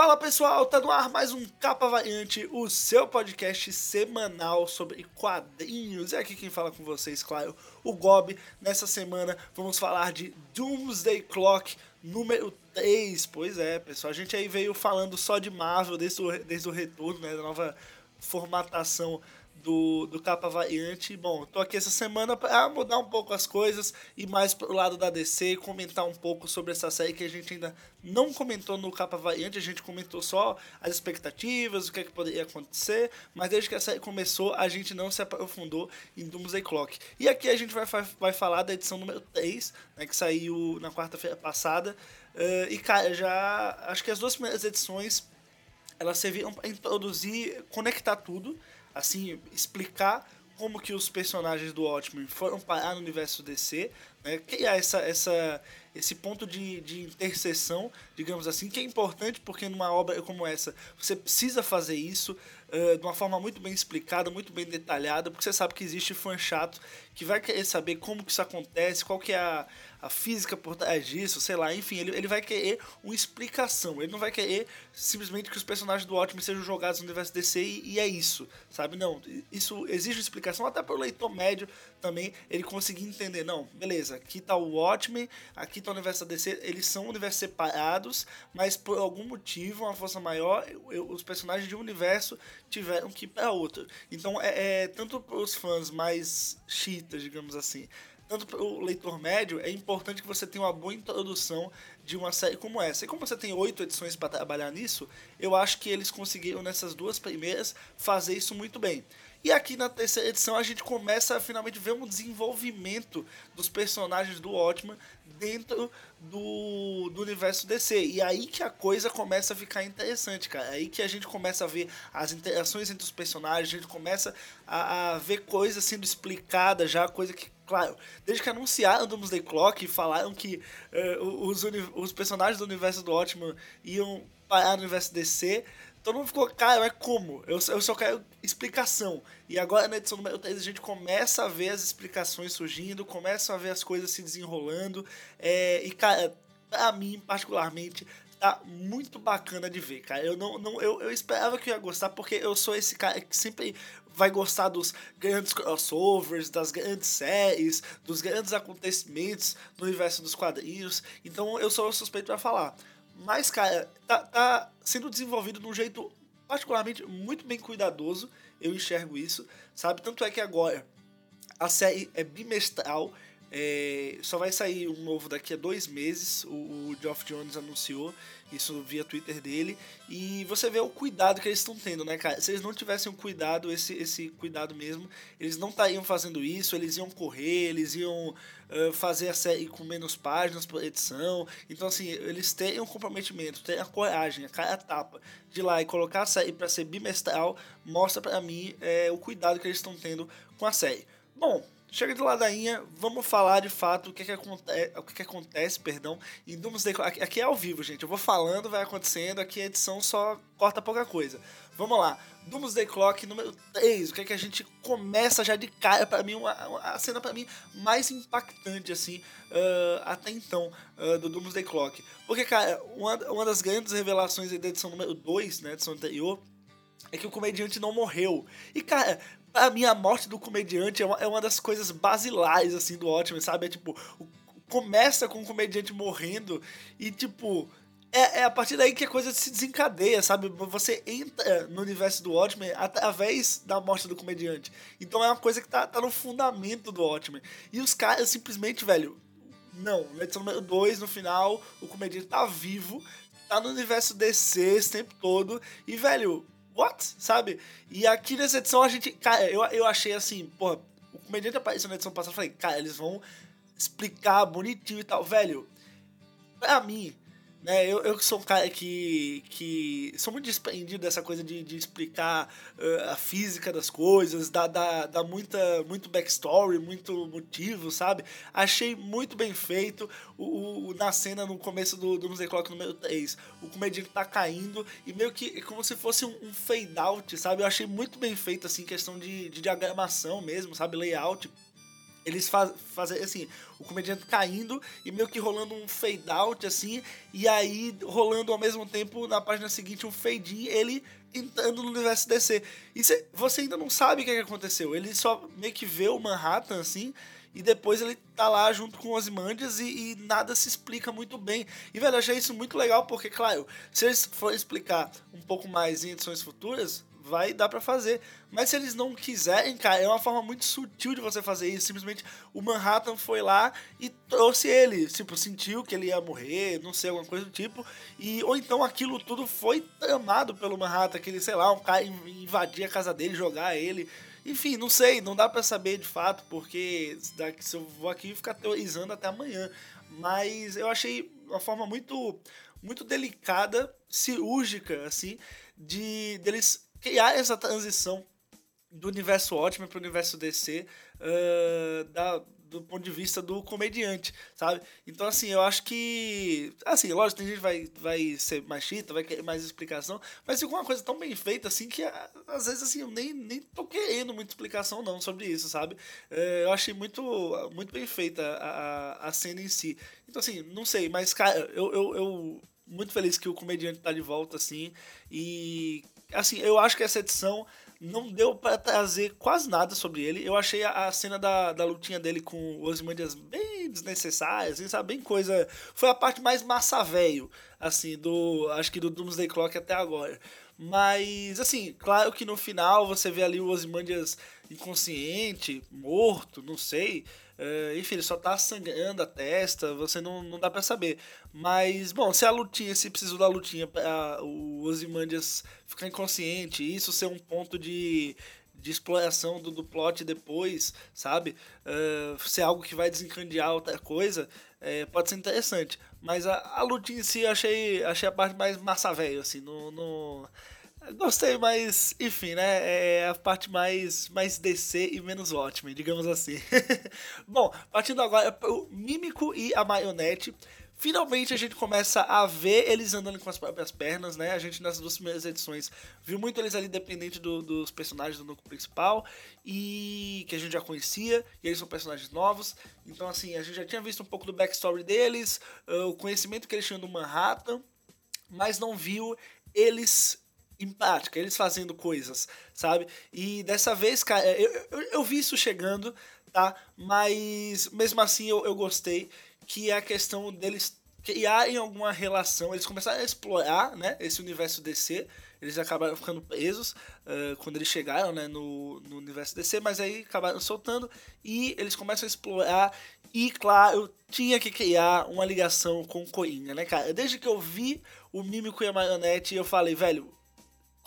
Fala pessoal, tá no ar mais um Capa Variante, o seu podcast semanal sobre quadrinhos. E aqui quem fala com vocês, claro, o Gob. Nessa semana vamos falar de Doomsday Clock número 3. Pois é, pessoal, a gente aí veio falando só de Marvel desde o, desde o retorno, né, da nova formatação do, do capa variante. Bom, tô aqui essa semana para mudar um pouco as coisas e mais pro lado da DC, comentar um pouco sobre essa série que a gente ainda não comentou no capa variante, a gente comentou só as expectativas, o que, é que poderia acontecer, mas desde que a série começou, a gente não se aprofundou em Doomsday Clock. E aqui a gente vai, vai falar da edição número 3, né, que saiu na quarta-feira passada. Uh, e cara, já acho que as duas primeiras edições elas serviram para introduzir, conectar tudo assim, explicar como que os personagens do Watchmen foram parar no universo DC, né? criar essa, essa, esse ponto de, de interseção, digamos assim, que é importante porque numa obra como essa você precisa fazer isso uh, de uma forma muito bem explicada, muito bem detalhada, porque você sabe que existe fã chato que vai querer saber como que isso acontece, qual que é a, a física por trás disso, sei lá, enfim, ele, ele vai querer uma explicação. Ele não vai querer simplesmente que os personagens do Watchmen sejam jogados no universo DC e, e é isso, sabe? Não, isso exige explicação até para o leitor médio também ele conseguir entender. Não, beleza, aqui tá o Watchmen, aqui tá o universo da DC, eles são universos separados, mas por algum motivo, uma força maior, eu, os personagens de um universo tiveram que ir outro. Então é, é tanto para os fãs mais chiitas, digamos assim, tanto para o leitor médio, é importante que você tenha uma boa introdução de uma série como essa. E como você tem oito edições para trabalhar nisso, eu acho que eles conseguiram nessas duas primeiras fazer isso muito bem. E aqui na terceira edição a gente começa a finalmente ver um desenvolvimento dos personagens do Watchmen dentro do, do universo DC. E aí que a coisa começa a ficar interessante, cara. Aí que a gente começa a ver as interações entre os personagens, a gente começa a, a ver coisas sendo explicadas já, coisa que claro, desde que anunciaram Doomsday Clock e falaram que uh, os, os personagens do universo do Watchmen iam parar no universo DC, Todo mundo ficou, cara, é como? Eu, eu só quero explicação. E agora na edição número 3 a gente começa a ver as explicações surgindo, começa a ver as coisas se desenrolando. É, e, cara, pra mim, particularmente, tá muito bacana de ver, cara. Eu não, não eu, eu esperava que eu ia gostar, porque eu sou esse cara que sempre vai gostar dos grandes crossovers, das grandes séries, dos grandes acontecimentos no universo dos quadrinhos. Então eu sou suspeito para falar. Mas, cara, tá, tá sendo desenvolvido de um jeito particularmente muito bem cuidadoso. Eu enxergo isso, sabe? Tanto é que agora a série é bimestral. É, só vai sair um novo daqui a dois meses. O, o Geoff Jones anunciou isso via Twitter dele. E você vê o cuidado que eles estão tendo, né, cara? Se eles não tivessem o cuidado, esse, esse cuidado mesmo, eles não estariam fazendo isso, eles iam correr, eles iam uh, fazer a série com menos páginas por edição. Então, assim, eles têm um comprometimento, têm a coragem, a cara tapa de ir lá e colocar a série para ser bimestral, mostra para mim é, o cuidado que eles estão tendo com a série. Bom, Chega de ladainha, vamos falar de fato o que, que, acontece, o que, que acontece, perdão, em Doomsday Clock. Aqui é ao vivo, gente. Eu vou falando, vai acontecendo, aqui a edição só corta pouca coisa. Vamos lá. Doomsday Clock número 3, o que é que a gente começa já de cara, para mim, uma, a cena para mim mais impactante, assim, uh, até então, uh, do Doomsday Clock. Porque, cara, uma, uma das grandes revelações da edição número 2, né, edição anterior, é que o comediante não morreu. E, cara, A morte do comediante é uma, é uma das coisas basilares, assim, do ótimo sabe? É tipo, começa com o comediante morrendo e, tipo, é, é, a partir daí que a coisa se desencadeia, sabe? Você entra no universo do Watchmen através da morte do comediante. Então é uma coisa que tá, tá no fundamento do Watchmen. E os caras simplesmente, velho, não. Na edição número 2, no final, o comediante tá vivo, tá no universo DC esse tempo todo. E, velho, what? Sabe? E aqui nessa edição a gente. Cara, eu, eu achei assim, porra, o comediante apareceu na edição passada, eu falei, cara, eles vão explicar bonitinho e tal. Velho, pra mim, né, eu, eu sou um cara que, que sou muito desprendido dessa coisa de, de explicar uh, a física das coisas, dar, dar, dar muita, muito backstory, muito motivo, sabe? Achei muito bem feito o, o na cena no começo do, do Music Clock número 3. O comediante tá caindo e meio que é como se fosse um, um fade out, sabe? Eu achei muito bem feito, assim, questão de, de diagramação mesmo, sabe? Layout eles faz, fazem assim, o comediante caindo e meio que rolando um fade out assim, e aí rolando ao mesmo tempo na página seguinte um fade in, ele entrando no universo DC. E cê, você ainda não sabe o que, é que aconteceu. Ele só meio que vê o Manhattan assim, e depois ele tá lá junto com Ozymandias e, e nada se explica muito bem. E, velho, eu achei isso muito legal, porque, claro, se eles forem explicar um pouco mais em edições futuras, vai dar para fazer. Mas se eles não quiserem, cara, é uma forma muito sutil de você fazer isso. Simplesmente o Manhattan foi lá e trouxe ele. Tipo, sentiu que ele ia morrer, não sei, alguma coisa do tipo. E, ou então aquilo tudo foi tramado pelo Manhattan, que ele, sei lá, um cara invadir a casa dele, jogar ele. Enfim, não sei, não dá para saber de fato, porque se eu vou aqui ficar teorizando até amanhã. Mas eu achei uma forma muito muito delicada, cirúrgica, assim, de deles criar essa transição do universo ótimo para o universo DC uh, da, do ponto de vista do comediante, sabe? Então, assim, eu acho que. Assim, lógico, tem gente que vai, vai ser mais chita, vai querer mais explicação, mas ficou uma coisa tão bem feita, assim, que às vezes, assim, eu nem, nem tô querendo muita explicação, não, sobre isso, sabe? Uh, eu achei muito, muito bem feita a, a cena em si. Então, assim, não sei, mas, cara, eu, eu, eu muito feliz que o comediante tá de volta, assim, e assim, eu acho que essa edição não deu para trazer quase nada sobre ele. Eu achei a, a, cena da, da lutinha dele com o Ozymandias bem desnecessária, assim, sabe? Bem coisa... Foi a parte mais massa velho, assim, do... Acho que do Doomsday Clock até agora. Mas, assim, claro que no final você vê ali o Ozymandias inconsciente, morto, não sei. Uh, enfim, ele só tá sangrando a testa, você não, não dá para saber. Mas, bom, se a lutinha, se precisou da lutinha pra o Ozymandias ficar inconsciente, isso ser um ponto de, de exploração do, do plot depois, sabe? Uh, ser algo que vai desencandear outra coisa, é, pode ser interessante. Mas a, a lutinha em si, achei, achei a parte mais massa velho, assim, no... no Gostei, mas enfim, né? É a parte mais, mais DC e menos ótima, digamos assim. Bom, partindo agora para o Mímico e a Marionete. Finalmente a gente começa a ver eles andando com as próprias pernas, né? A gente nessas duas primeiras edições viu muito eles ali dependente do, dos personagens do núcleo principal e que a gente já conhecia, e eles são personagens novos. Então, assim, a gente já tinha visto um pouco do backstory deles, uh, o conhecimento que eles tinham do Manhattan, mas não viu eles em prática, eles fazendo coisas, sabe? E dessa vez, cara, eu, eu, eu vi isso chegando, tá? Mas mesmo assim eu, eu gostei, que é a questão deles criarem alguma relação, eles começaram a explorar, né, esse universo DC, eles acabaram ficando presos uh, quando eles chegaram, né, no, no universo DC, mas aí acabaram soltando e eles começam a explorar e, claro, tinha que criar uma ligação com o Coringa, né, cara? Desde que eu vi o Mímico e a Marionete, eu falei, velho,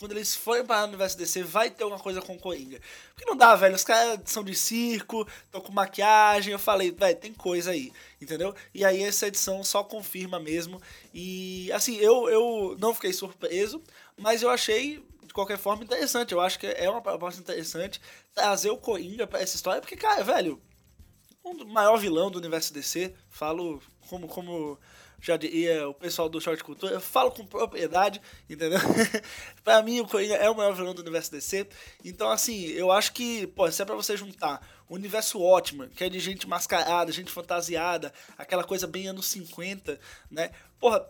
quando eles forem para o universo DC, vai ter alguma coisa com Coringa. Porque não dá, velho. Os caras são de circo, estão com maquiagem. Eu falei, velho, tem coisa aí, entendeu? E aí essa edição só confirma mesmo. E assim, eu, eu não fiquei surpreso, mas eu achei, de qualquer forma, interessante. Eu acho que é uma proposta interessante trazer o Coringa para essa história, porque, cara, velho, um maior vilão do universo DC, falo como. como já diria o pessoal do Short Cultura, eu falo com propriedade, entendeu? pra mim, o Coringa é o maior vilão do universo DC. Então, assim, eu acho que, pô, se é pra você juntar o universo ótimo, que é de gente mascarada, gente fantasiada, aquela coisa bem anos 50, né? Porra,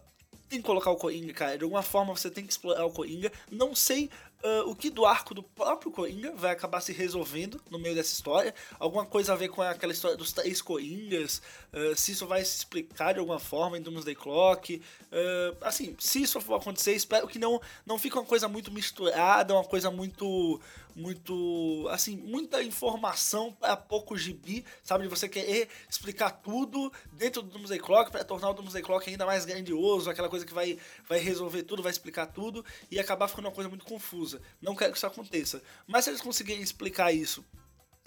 tem que colocar o Coringa, cara. De alguma forma você tem que explorar o Coringa. Não sei uh, o que do arco do próprio Coringa vai acabar se resolvendo no meio dessa história. Alguma coisa a ver com aquela história dos três Coringas. Uh, se isso vai se explicar de alguma forma em Doomsday Clock. Uh, assim, se isso for acontecer, espero que não, não fique uma coisa muito misturada, uma coisa muito muito, assim, muita informação para pouco gibi, sabe? De você querer explicar tudo dentro do Doomsday Clock para tornar o Doomsday Clock ainda mais grandioso, aquela coisa que vai, vai resolver tudo, vai explicar tudo e acabar ficando uma coisa muito confusa. Não quero que isso aconteça. Mas se eles conseguirem explicar isso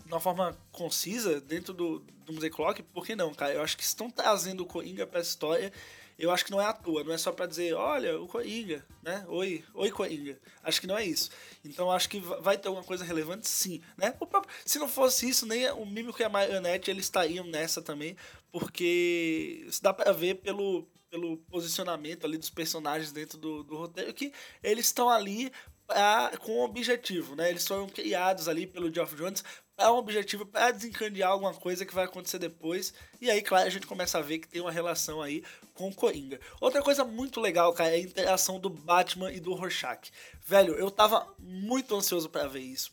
de uma forma concisa dentro do, do Doomsday Clock, por que não, cara? Eu acho que estão trazendo o Coringa para essa história eu acho que não é à toa, não é só para dizer, olha, o Coringa, né? Oi, oi Coringa. Acho que não é isso. Então acho que vai ter alguma coisa relevante, sim, né? Próprio, se não fosse isso, nem o Mímico e a Marionette eles estariam nessa também, porque dá para ver pelo, pelo posicionamento ali dos personagens dentro do, do roteiro que eles estão ali pra, com um objetivo, né? Eles foram criados ali pelo Geoff Jones para um objetivo para desencadear alguma coisa que vai acontecer depois. E aí, claro, a gente começa a ver que tem uma relação aí com o Coringa. Outra coisa muito legal, cara, é a interação do Batman e do Rorschach. Velho, eu tava muito ansioso para ver isso.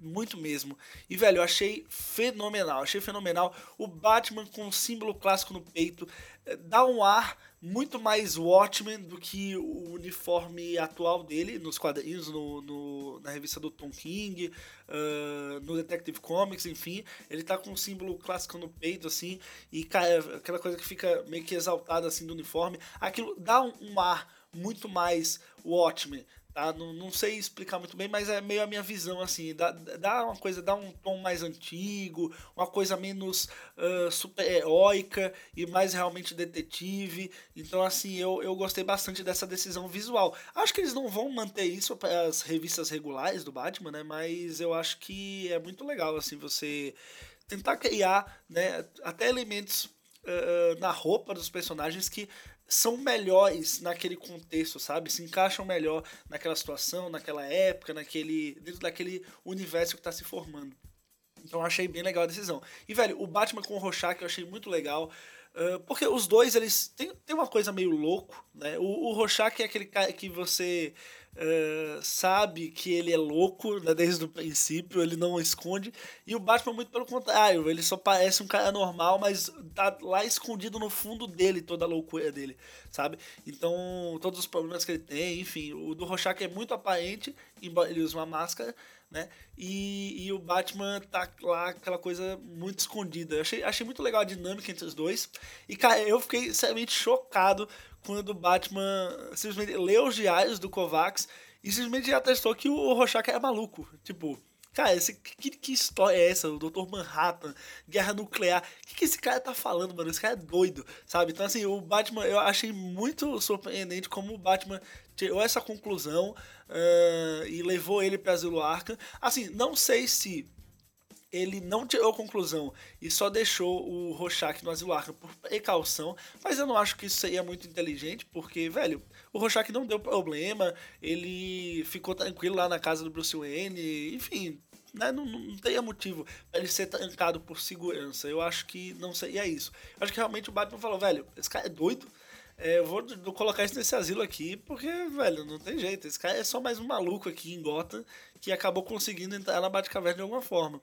Muito mesmo. E, velho, eu achei fenomenal. Achei fenomenal. O Batman com o símbolo clássico no peito. Eh, dá um ar muito mais Watchmen do que o uniforme atual dele nos quadrinhos, no, no na revista do Tom King, uh, no Detective Comics, enfim. Ele tá com um símbolo clássico no peito, assim, e cara, aquela coisa que fica meio que exaltada assim do uniforme. Aquilo dá um, um ar muito mais Watchmen, Tá? Não, não sei explicar muito bem, mas é meio a minha visão, assim, dá, dá uma coisa, dá um tom mais antigo, uma coisa menos uh, super-heróica e mais realmente detetive. Então, assim, eu, eu gostei bastante dessa decisão visual. Acho que eles não vão manter isso para as revistas regulares do Batman, né? Mas eu acho que é muito legal, assim, você tentar criar, né, até elementos uh, na roupa dos personagens que são melhores naquele contexto, sabe? Se encaixam melhor naquela situação, naquela época, naquele dentro daquele universo que está se formando. Então eu achei bem legal a decisão. E, velho, o Batman com o Rorschach eu achei muito legal. Uh, porque os dois, eles têm, têm uma coisa meio louco, né? O, o Rorschach é aquele cara que você uh, sabe que ele é louco né, desde o princípio, ele não esconde. E o Batman, muito pelo contrário, ele só parece um cara normal, mas tá lá escondido no fundo dele toda a loucura dele, sabe? Então, todos os problemas que ele tem, enfim, o do Rorschach é muito aparente, embora ele use uma máscara né? E, e o Batman tá lá, aquela coisa muito escondida. Eu achei, achei muito legal a dinâmica entre os dois. E, cara, eu fiquei seriamente chocado quando o Batman simplesmente leu os diários do Kovacs e simplesmente atestou que o Rorschach é maluco. Tipo, Cara, esse, que, que história é essa? O Dr. Manhattan, guerra nuclear. O que, que esse cara tá falando, mano? Esse cara é doido, sabe? Então, assim, o Batman, eu achei muito surpreendente como o Batman tirou essa conclusão uh, e levou ele pra Asilo Arkham. Assim, não sei se ele não tirou conclusão e só deixou o Rorschach no Asilo Arkham por precaução, mas eu não acho que isso seria muito inteligente, porque, velho, o Rorschach não deu problema, ele ficou tranquilo lá na casa do Bruce Wayne, enfim, né, não, não teria motivo para ele ser trancado por segurança. Eu acho que não seria isso. Eu acho que realmente o Batman falou, velho, esse cara é doido. É, eu vou, colocar isso nesse asilo aqui, porque, velho, não tem jeito. Esse cara é só mais um maluco aqui em Gotham que acabou conseguindo entrar na Batcaverna de alguma forma.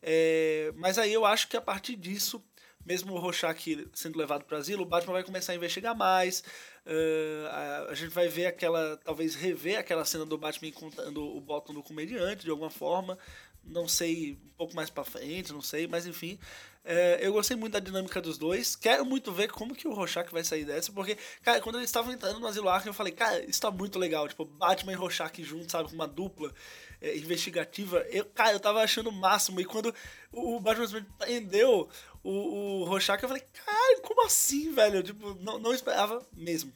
É, mas aí eu acho que a partir disso, mesmo o Rorschach sendo levado para o asilo, o Batman vai começar a investigar mais. Uh, a, a, gente vai ver aquela, talvez rever aquela cena do Batman encontrando o Bottom do comediante de alguma forma não sei, um pouco mais pra frente, não sei, mas enfim. É, eu gostei muito da dinâmica dos dois. Quero muito ver como que o Rorschach vai sair dessa, porque, cara, quando eles estavam entrando no Asilo Arkham, eu falei, cara, isso tá muito legal. Tipo, Batman e Rorschach juntos, sabe, com uma dupla é, investigativa. Eu, cara, eu tava achando o máximo. E quando o, Batman prendeu o, o Rorschach, eu falei, cara, como assim, velho? Tipo, não, não esperava mesmo.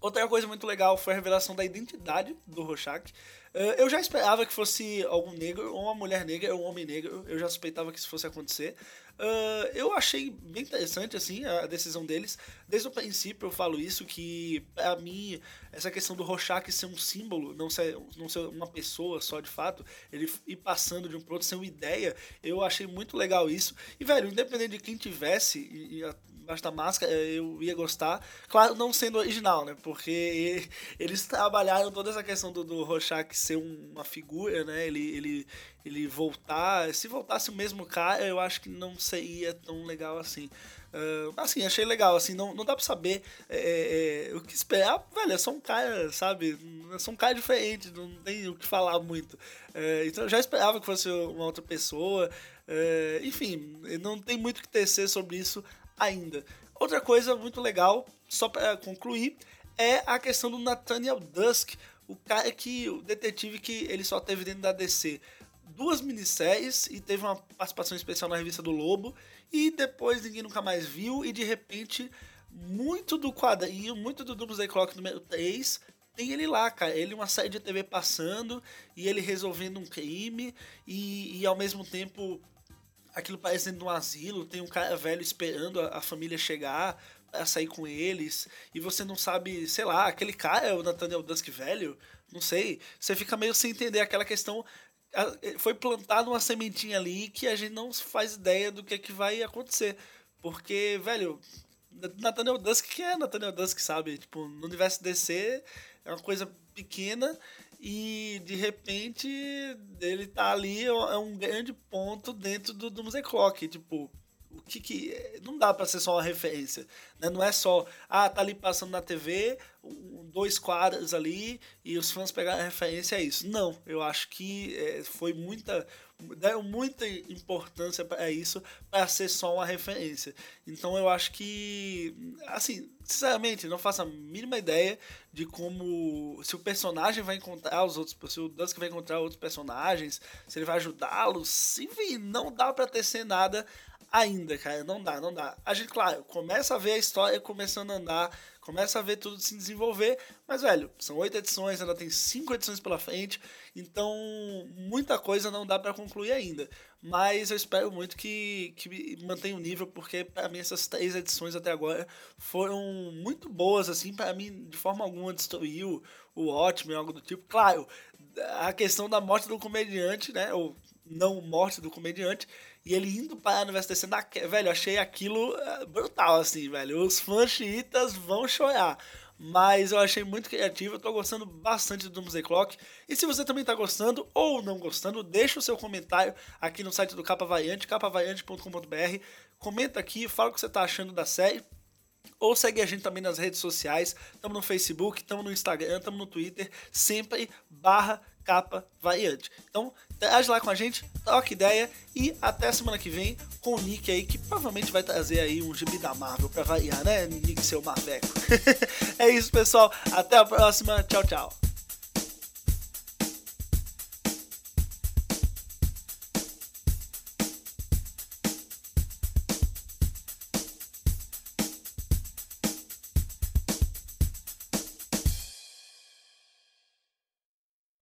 Outra coisa muito legal foi a revelação da identidade do Rorschach. Uh, eu já esperava que fosse algum negro, ou uma mulher negra, ou um homem negro. Eu já suspeitava que isso fosse acontecer. Uh, eu achei bem interessante assim a decisão deles. Desde o princípio eu falo isso que para mim essa questão do Rorschach ser um símbolo, não ser, não ser uma pessoa só de fato, ele ir passando de um pro outro sem uma ideia, eu achei muito legal isso. E velho, independente de quem tivesse e, e debaixo da máscara, eu ia gostar. Claro, não sendo original, né? Porque eles trabalharam toda essa questão do, do Rorschach ser uma figura, né? Ele, ele, ele voltar. Se voltasse o mesmo cara, eu acho que não seria tão legal assim. Uh, assim, achei legal, assim, não, não dá pra saber é, é, o que esperar, velho, é só um cara, sabe, é só um cara diferente, não tem o que falar muito. Uh, então eu já esperava que fosse uma outra pessoa, uh, enfim, não tem muito que tecer sobre isso ainda. Outra coisa muito legal, só para concluir, é a questão do Nathaniel Dusk, o cara que, o detetive que ele só teve dentro da DC duas minisséries e teve uma participação especial na revista do Lobo e depois ninguém nunca mais viu e de repente muito do quadrinho, muito do Doomsday Clock número 3 tem ele lá, cara. Ele uma série de TV passando e ele resolvendo um crime e, e ao mesmo tempo aquilo parecendo um asilo, tem um cara velho esperando a, a família chegar a sair com eles, e você não sabe, sei lá, aquele cara é o Nathaniel Dusk velho, não sei, você fica meio sem entender aquela questão foi plantada uma sementinha ali que a gente não faz ideia do que é que vai acontecer. Porque, velho, Nathaniel Dusk, que é Nathaniel Dusk, sabe? Tipo, no universo DC é uma coisa pequena e de repente ele tá ali, é um grande ponto dentro do Doomsday Clock. Tipo, o que que. Não dá para ser só uma referência. Né? Não é só, ah, tá ali passando na TV, dois quadros ali e os fãs pegaram a referência, é isso. Não, eu acho que é, foi muita. Deram muita importância para isso para ser só uma referência. Então eu acho que. Assim, sinceramente, não faço a mínima ideia de como. Se o personagem vai encontrar os outros. Se o Dusk vai encontrar outros personagens, se ele vai ajudá-los. Enfim, não dá para tecer nada ainda, cara. Não dá, não dá. A gente, claro, começa a ver a história começando a andar, começa a ver tudo se desenvolver, mas, velho, são oito edições, ainda tem cinco edições pela frente, então muita coisa não dá para concluir ainda. Mas eu espero muito que, que mantenha o nível, porque para mim essas três edições até agora foram muito boas, assim, para mim de forma alguma destruiu o ótimo, algo do tipo. Claro, a questão da morte do comediante, né, ou não morte do comediante, e ele indo para a Universidade na velho, achei aquilo eh, brutal, assim, velho. Os fãs chiitas vão chorar. Mas eu achei muito criativo, eu tô gostando bastante do Doomsday Clock. E se você também tá gostando ou não gostando, deixa o seu comentário aqui no site do Capa Variante, capavariante.com.br. Comenta aqui, fala o que você tá achando da série. Ou segue a gente também nas redes sociais. Estamos no Facebook, estamos no Instagram, estamos no Twitter. Sempre barra capa variante. Então, interage lá com a gente, troca ideia e até semana que vem com o Nick aí, que provavelmente vai trazer aí um gibi da Marvel pra variar, né? Nick seu Marveco. é isso, pessoal. Até a próxima. Tchau, tchau.